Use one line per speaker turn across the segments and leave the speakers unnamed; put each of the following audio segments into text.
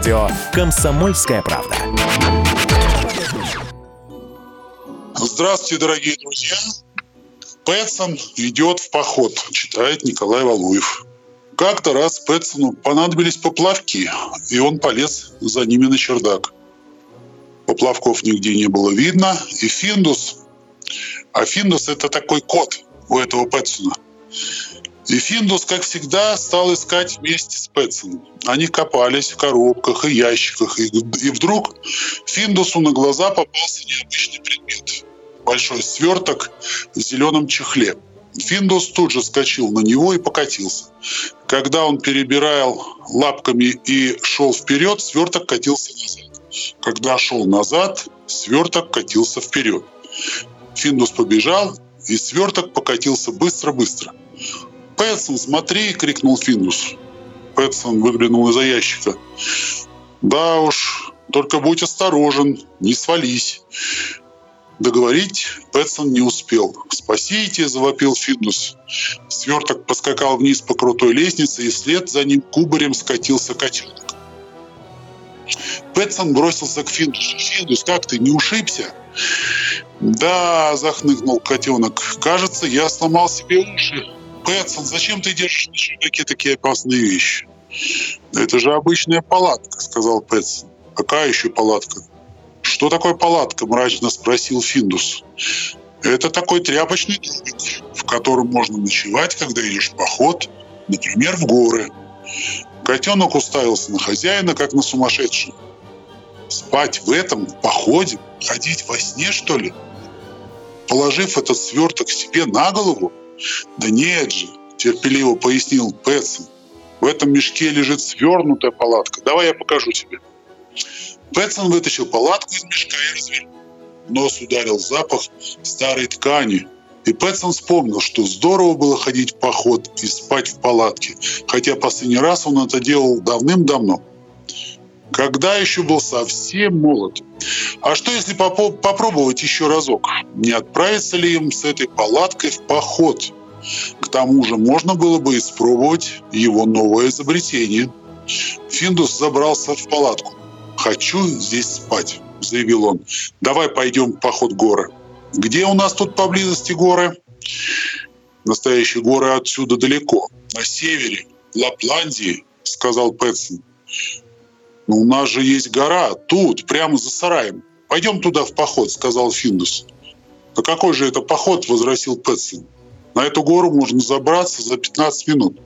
Радио «Комсомольская правда».
Здравствуйте, дорогие друзья. Пэтсон идет в поход, читает Николай Валуев. Как-то раз Пэтсону понадобились поплавки, и он полез за ними на чердак. Поплавков нигде не было видно, и Финдус, а Финдус это такой кот у этого Пэтсона, и Финдус, как всегда, стал искать вместе с Пэтсоном. Они копались в коробках и ящиках, и, и вдруг Финдусу на глаза попался необычный предмет. Большой сверток в зеленом чехле. Финдус тут же скочил на него и покатился. Когда он перебирал лапками и шел вперед, сверток катился назад. Когда шел назад, сверток катился вперед. Финдус побежал, и сверток покатился быстро-быстро. «Пэтсон, смотри!» — крикнул Финдус. Пэтсон выглянул из-за ящика. «Да уж, только будь осторожен, не свались». Договорить Пэтсон не успел. «Спасите!» – завопил Финдус. Сверток поскакал вниз по крутой лестнице, и вслед за ним кубарем скатился котенок. Пэтсон бросился к Финдусу. «Финдус, как ты, не ушибся?» «Да», – захныкнул котенок. «Кажется, я сломал себе уши». Пэтсон, зачем ты держишь на чердаке такие опасные вещи? Это же обычная палатка, сказал Пэтсон. Какая еще палатка? Что такое палатка? мрачно спросил Финдус. Это такой тряпочный домик, в котором можно ночевать, когда идешь в поход, например, в горы. Котенок уставился на хозяина, как на сумасшедшего. Спать в этом в походе? Ходить во сне, что ли? Положив этот сверток себе на голову, «Да нет же», – терпеливо пояснил Пэтсон. «В этом мешке лежит свернутая палатка. Давай я покажу тебе». Пэтсон вытащил палатку из мешка и развернул. Нос ударил запах старой ткани. И Пэтсон вспомнил, что здорово было ходить в поход и спать в палатке, хотя последний раз он это делал давным-давно. Когда еще был совсем молод. А что если попробовать еще разок? Не отправиться ли им с этой палаткой в поход? К тому же можно было бы испробовать его новое изобретение. Финдус забрался в палатку. «Хочу здесь спать», – заявил он. «Давай пойдем в поход горы». «Где у нас тут поблизости горы?» «Настоящие горы отсюда далеко, на севере, Лапландии», – сказал Пэтсон. «Но у нас же есть гора, тут, прямо за сараем. Пойдем туда в поход», — сказал Финдус. «А какой же это поход?» — возразил Пэтсон. «На эту гору можно забраться за 15 минут».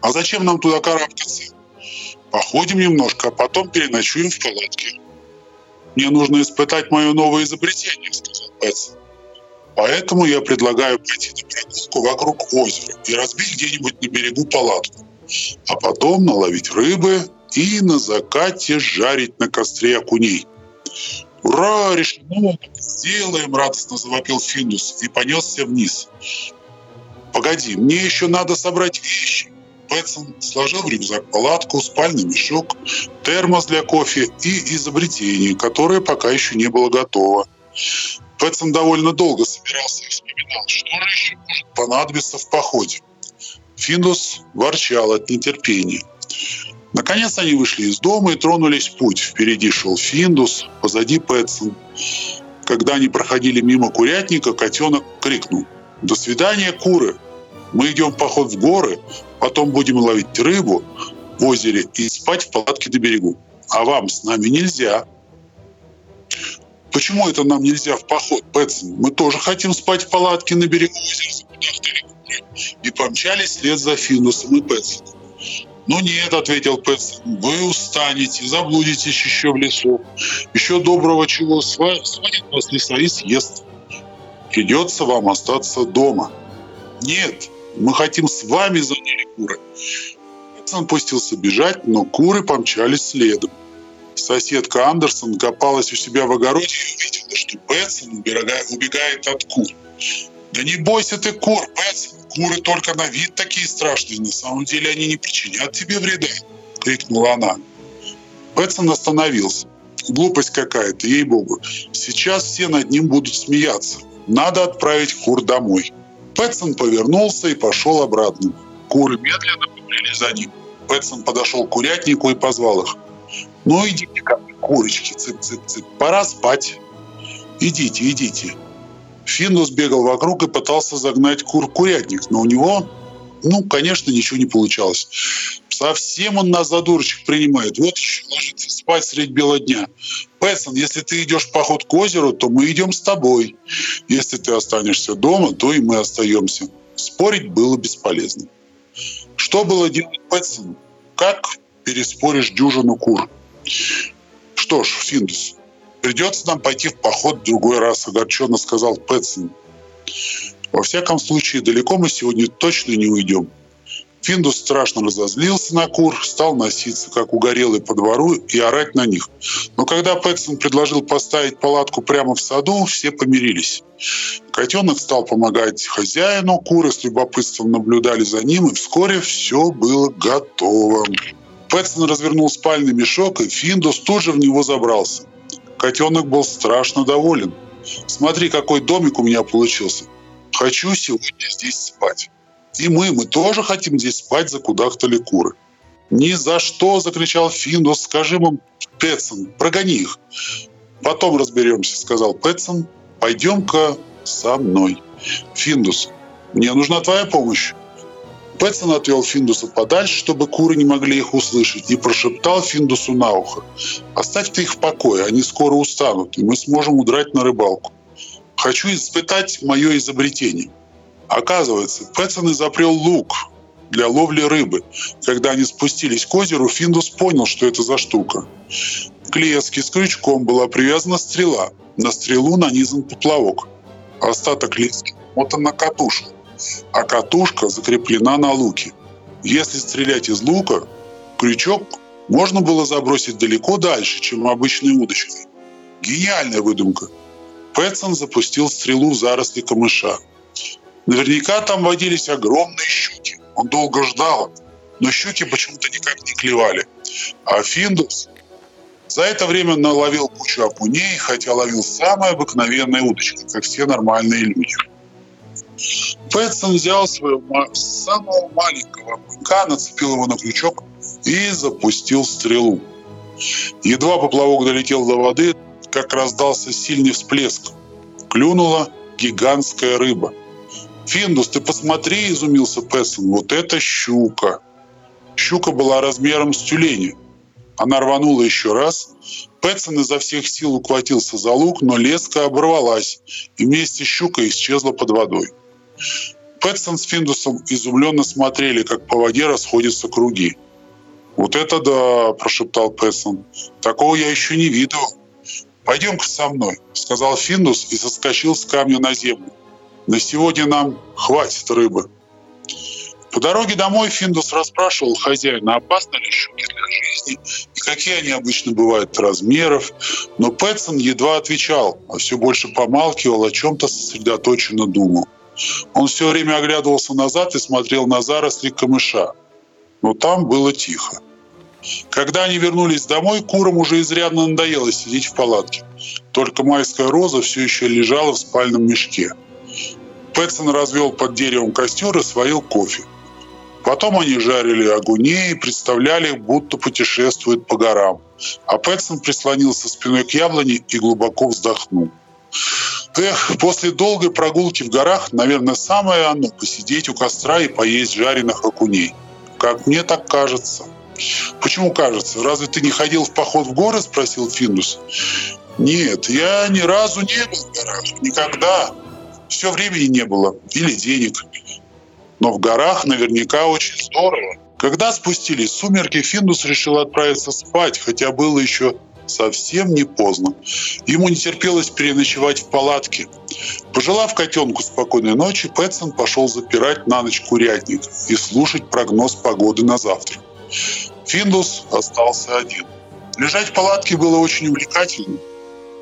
«А зачем нам туда карабкаться?» «Походим немножко, а потом переночуем в палатке». «Мне нужно испытать мое новое изобретение», — сказал Пэтсон. «Поэтому я предлагаю пойти на прогулку вокруг озера и разбить где-нибудь на берегу палатку, а потом наловить рыбы и на закате жарить на костре окуней. «Ура! Решено! Сделаем!» – радостно завопил Финдус и понесся вниз. «Погоди, мне еще надо собрать вещи!» Пэтсон сложил в рюкзак палатку, спальный мешок, термос для кофе и изобретение, которое пока еще не было готово. Пэтсон довольно долго собирался и вспоминал, что же еще может понадобиться в походе. Финдус ворчал от нетерпения. Наконец они вышли из дома и тронулись в путь. Впереди шел Финдус, позади Пэтсон. Когда они проходили мимо курятника, котенок крикнул. «До свидания, куры! Мы идем в поход в горы, потом будем ловить рыбу в озере и спать в палатке на берегу. А вам с нами нельзя». «Почему это нам нельзя в поход, Пэтсон? Мы тоже хотим спать в палатке на берегу озера». И помчались вслед за Финдусом и Пэтсоном. «Ну нет», — ответил Пэтс, — «вы устанете, заблудитесь еще в лесу. Еще доброго чего свалит вас леса и съест. Придется вам остаться дома». «Нет, мы хотим с вами», — заняли куры. Пэтсон пустился бежать, но куры помчались следом. Соседка Андерсон копалась у себя в огороде и увидела, что Пэтсон убегает от кур. «Да не бойся ты кур, Пэтсон!» Куры только на вид такие страшные, на самом деле они не причинят тебе вреда!» — крикнула она. Пэтсон остановился. Глупость какая-то, ей-богу. Сейчас все над ним будут смеяться. Надо отправить кур домой. Пэтсон повернулся и пошел обратно. Куры медленно побрели за ним. Пэтсон подошел к курятнику и позвал их. «Ну, идите ко мне, курочки, цып-цып-цып, пора спать. Идите, идите». Финдус бегал вокруг и пытался загнать кур курятник, но у него, ну, конечно, ничего не получалось. Совсем он нас за дурочек принимает. Вот еще ложится спать средь бела дня. Пэтсон, если ты идешь в поход к озеру, то мы идем с тобой. Если ты останешься дома, то и мы остаемся. Спорить было бесполезно. Что было делать Пэтсону? Как переспоришь дюжину кур? Что ж, Финдус, придется нам пойти в поход в другой раз, огорченно сказал Пэтсон. Во всяком случае, далеко мы сегодня точно не уйдем. Финдус страшно разозлился на кур, стал носиться, как угорелый по двору, и орать на них. Но когда Пэтсон предложил поставить палатку прямо в саду, все помирились. Котенок стал помогать хозяину, куры с любопытством наблюдали за ним, и вскоре все было готово. Пэтсон развернул спальный мешок, и Финдус тут же в него забрался. Котенок был страшно доволен. «Смотри, какой домик у меня получился. Хочу сегодня здесь спать». И мы, мы тоже хотим здесь спать, закудахтали куры. «Ни за что!» – закричал Финдус. «Скажи им, Пэтсон, прогони их!» «Потом разберемся», – сказал Пэтсон. «Пойдем-ка со мной». «Финдус, мне нужна твоя помощь». Пэтсон отвел Финдуса подальше, чтобы куры не могли их услышать, и прошептал Финдусу на ухо. «Оставь ты их в покое, они скоро устанут, и мы сможем удрать на рыбалку. Хочу испытать мое изобретение». Оказывается, Пэтсон изобрел лук для ловли рыбы. Когда они спустились к озеру, Финдус понял, что это за штука. К леске с крючком была привязана стрела. На стрелу нанизан поплавок. Остаток лески мотан на катушку, а катушка закреплена на луке. Если стрелять из лука, крючок можно было забросить далеко дальше, чем обычной удочкой. Гениальная выдумка. Пэтсон запустил стрелу в заросли камыша. Наверняка там водились огромные щуки. Он долго ждал, но щуки почему-то никак не клевали. А Финдус за это время наловил кучу окуней, хотя ловил самые обыкновенные удочки, как все нормальные люди. Пэтсон взял своего самого маленького окунька, нацепил его на крючок и запустил стрелу. Едва поплавок долетел до воды, как раздался сильный всплеск. Клюнула гигантская рыба – «Финдус, ты посмотри!» – изумился Пессон. «Вот это щука!» Щука была размером с тюленя. Она рванула еще раз. Пэтсон изо всех сил ухватился за лук, но леска оборвалась, и вместе с щукой исчезла под водой. Пэтсон с Финдусом изумленно смотрели, как по воде расходятся круги. «Вот это да!» – прошептал Пэтсон. «Такого я еще не видел». «Пойдем-ка со мной», – сказал Финдус и соскочил с камня на землю. На сегодня нам хватит рыбы. По дороге домой Финдус расспрашивал хозяина, опасны ли щуки для жизни и какие они обычно бывают размеров. Но Пэтсон едва отвечал, а все больше помалкивал, о чем-то сосредоточенно думал. Он все время оглядывался назад и смотрел на заросли камыша. Но там было тихо. Когда они вернулись домой, курам уже изрядно надоело сидеть в палатке. Только майская роза все еще лежала в спальном мешке – Пэтсон развел под деревом костер и сварил кофе. Потом они жарили огуней и представляли, будто путешествуют по горам. А Пэтсон прислонился спиной к яблоне и глубоко вздохнул. Эх, после долгой прогулки в горах, наверное, самое оно – посидеть у костра и поесть жареных окуней. Как мне так кажется. Почему кажется? Разве ты не ходил в поход в горы? Спросил Финдус. Нет, я ни разу не был в горах. Никогда все времени не было или денег. Но в горах наверняка очень здорово. Когда спустились сумерки, Финдус решил отправиться спать, хотя было еще совсем не поздно. Ему не терпелось переночевать в палатке. Пожелав котенку спокойной ночи, Пэтсон пошел запирать на ночь курятник и слушать прогноз погоды на завтра. Финдус остался один. Лежать в палатке было очень увлекательно.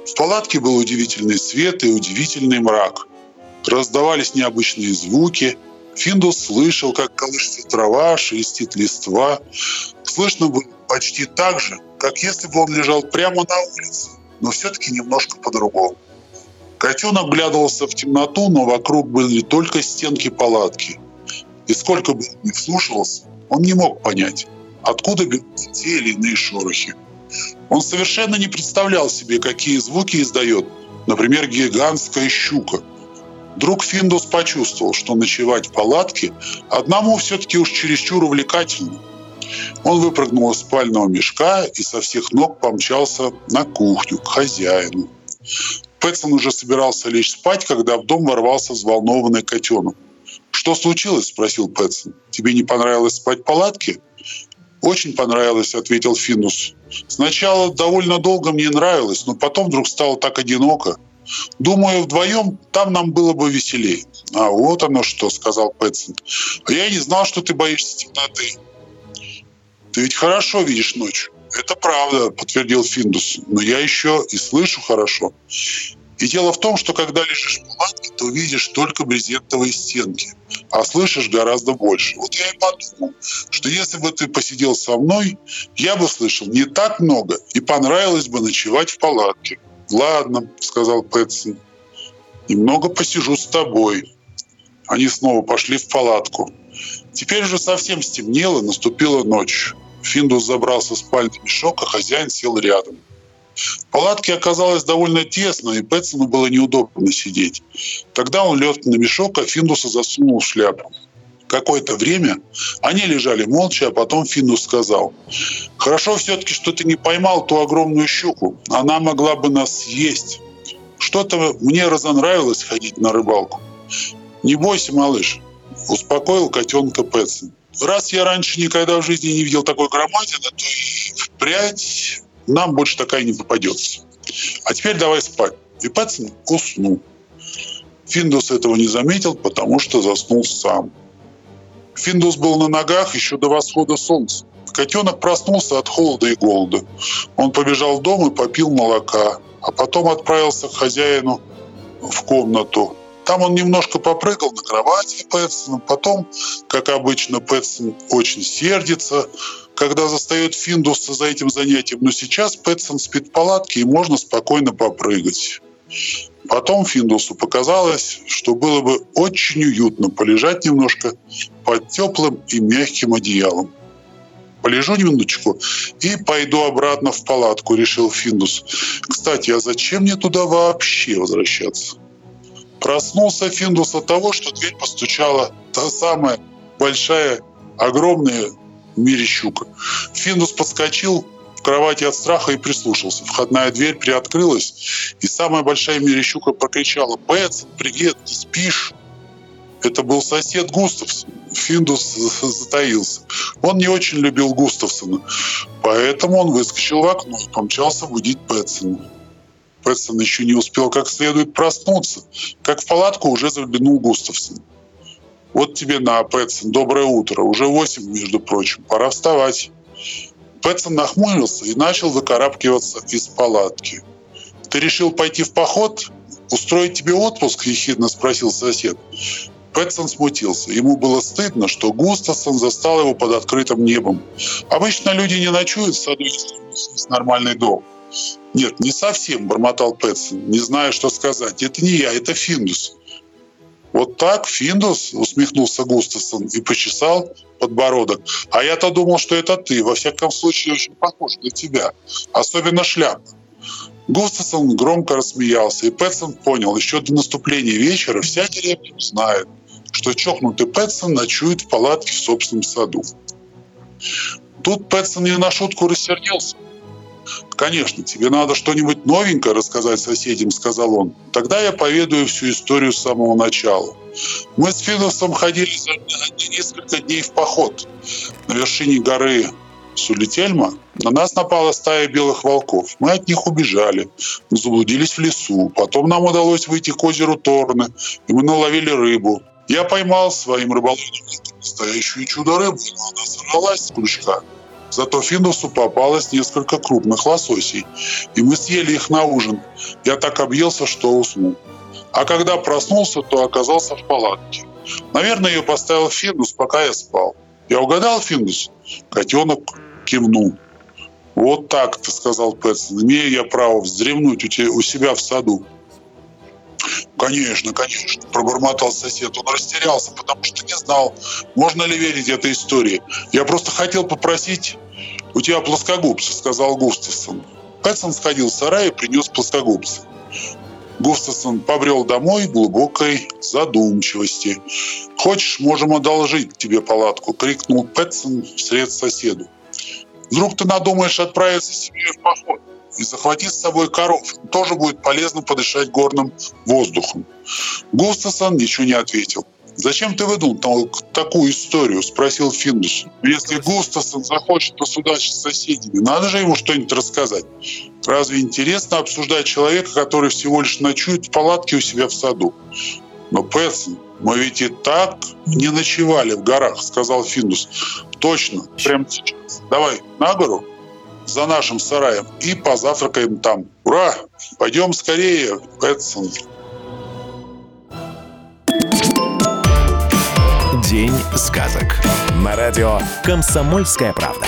В палатке был удивительный свет и удивительный мрак. Раздавались необычные звуки. Финдус слышал, как колышется трава, шелестит листва. Слышно было почти так же, как если бы он лежал прямо на улице, но все-таки немножко по-другому. Котенок глядывался в темноту, но вокруг были только стенки палатки. И сколько бы он ни вслушивался, он не мог понять, откуда берутся те или иные шорохи. Он совершенно не представлял себе, какие звуки издает, например, гигантская щука. Друг Финдус почувствовал, что ночевать в палатке одному все-таки уж чересчур увлекательно. Он выпрыгнул из спального мешка и со всех ног помчался на кухню к хозяину. Пэтсон уже собирался лечь спать, когда в дом ворвался взволнованный котенок. «Что случилось?» – спросил Пэтсон. «Тебе не понравилось спать в палатке?» «Очень понравилось», — ответил Финус. «Сначала довольно долго мне нравилось, но потом вдруг стало так одиноко. Думаю, вдвоем там нам было бы веселее». «А вот оно что», — сказал Пэтсон. «А я не знал, что ты боишься темноты». «Ты ведь хорошо видишь ночью». «Это правда», — подтвердил Финдус. «Но я еще и слышу хорошо. И дело в том, что когда лежишь в палатке, то видишь только брезентовые стенки, а слышишь гораздо больше. Вот я и подумал, что если бы ты посидел со мной, я бы слышал не так много и понравилось бы ночевать в палатке. «Ладно», — сказал Пэтсон, — «немного посижу с тобой». Они снова пошли в палатку. Теперь уже совсем стемнело, наступила ночь. Финдус забрался в спальный мешок, а хозяин сел рядом. В палатке оказалось довольно тесно, и Пэтсону было неудобно сидеть. Тогда он лег на мешок, а Финдуса засунул в шляпу. Какое-то время они лежали молча, а потом Финдус сказал, «Хорошо все-таки, что ты не поймал ту огромную щуку. Она могла бы нас съесть. Что-то мне разонравилось ходить на рыбалку. Не бойся, малыш», – успокоил котенка Пэтсон. «Раз я раньше никогда в жизни не видел такой громадины, то и впрядь нам больше такая не попадется. А теперь давай спать. И Пэтсон уснул. Финдус этого не заметил, потому что заснул сам. Финдус был на ногах еще до восхода солнца. Котенок проснулся от холода и голода. Он побежал в дом и попил молока, а потом отправился к хозяину в комнату. Там он немножко попрыгал на кровати Пэтсона. Потом, как обычно, Пэтсон очень сердится, когда застает Финдуса за этим занятием. Но сейчас Пэтсон спит в палатке, и можно спокойно попрыгать. Потом Финдусу показалось, что было бы очень уютно полежать немножко под теплым и мягким одеялом. Полежу минуточку и пойду обратно в палатку, решил Финдус. Кстати, а зачем мне туда вообще возвращаться? Проснулся Финдус от того, что дверь постучала та самая большая, огромная в мире щука. Финдус подскочил в кровати от страха и прислушался. Входная дверь приоткрылась, и самая большая в прокричала «Бетсон, привет, ты спишь?» Это был сосед Густавсон. Финдус затаился. Он не очень любил Густавсона, поэтому он выскочил в окно и помчался будить Пэтсона. Пэтсон еще не успел как следует проснуться, как в палатку уже заглянул Густавсон. Вот тебе на, Пэтсон, доброе утро. Уже восемь, между прочим. Пора вставать. Пэтсон нахмурился и начал выкарабкиваться из палатки. «Ты решил пойти в поход? Устроить тебе отпуск?» – ехидно спросил сосед. Пэтсон смутился. Ему было стыдно, что Густавсон застал его под открытым небом. Обычно люди не ночуют в саду, если у них есть нормальный дом. «Нет, не совсем», – бормотал Пэтсон, не зная, что сказать. «Это не я, это Финдус. Вот так, Финдус, усмехнулся Густавсон и почесал подбородок. А я-то думал, что это ты. Во всяком случае, очень похож на тебя. Особенно шляпа. Густавсон громко рассмеялся, и Пэтсон понял, еще до наступления вечера вся деревня знает, что чокнутый Пэтсон ночует в палатке в собственном саду. Тут Пэтсон не на шутку рассердился – «Конечно, тебе надо что-нибудь новенькое рассказать соседям», — сказал он. «Тогда я поведаю всю историю с самого начала. Мы с Финусом ходили за несколько дней в поход. На вершине горы Сулительма на нас напала стая белых волков. Мы от них убежали, заблудились в лесу. Потом нам удалось выйти к озеру Торны, и мы наловили рыбу. Я поймал своим рыболовным настоящую чудо-рыбу, но она сорвалась с крючка. Зато Финдусу попалось несколько крупных лососей, и мы съели их на ужин. Я так объелся, что уснул. А когда проснулся, то оказался в палатке. Наверное, ее поставил Финдус, пока я спал. Я угадал, Финдус? Котенок кивнул. «Вот так, сказал Пэтсон, имею я право вздремнуть у, тебя, у себя в саду». Конечно, конечно, пробормотал сосед. Он растерялся, потому что не знал, можно ли верить этой истории. Я просто хотел попросить у тебя плоскогубцы, сказал Густавсон. Пэтсон сходил в сарай и принес плоскогубцы. Густавсон побрел домой глубокой задумчивости. «Хочешь, можем одолжить тебе палатку!» — крикнул Пэтсон вслед соседу. «Вдруг ты надумаешь отправиться с семьей в поход и захватить с собой коров. Тоже будет полезно подышать горным воздухом». Густавсон ничего не ответил. «Зачем ты выдумал такую историю?» – спросил Финдус. «Если Густавсон захочет посудачить с соседями, надо же ему что-нибудь рассказать. Разве интересно обсуждать человека, который всего лишь ночует в палатке у себя в саду?» «Но, Пэтсон, мы ведь и так не ночевали в горах», – сказал Финдус. «Точно, прямо сейчас. Давай на гору, за нашим сараем, и позавтракаем там. Ура! Пойдем скорее, Пэтсон!»
День сказок. На радио «Комсомольская правда».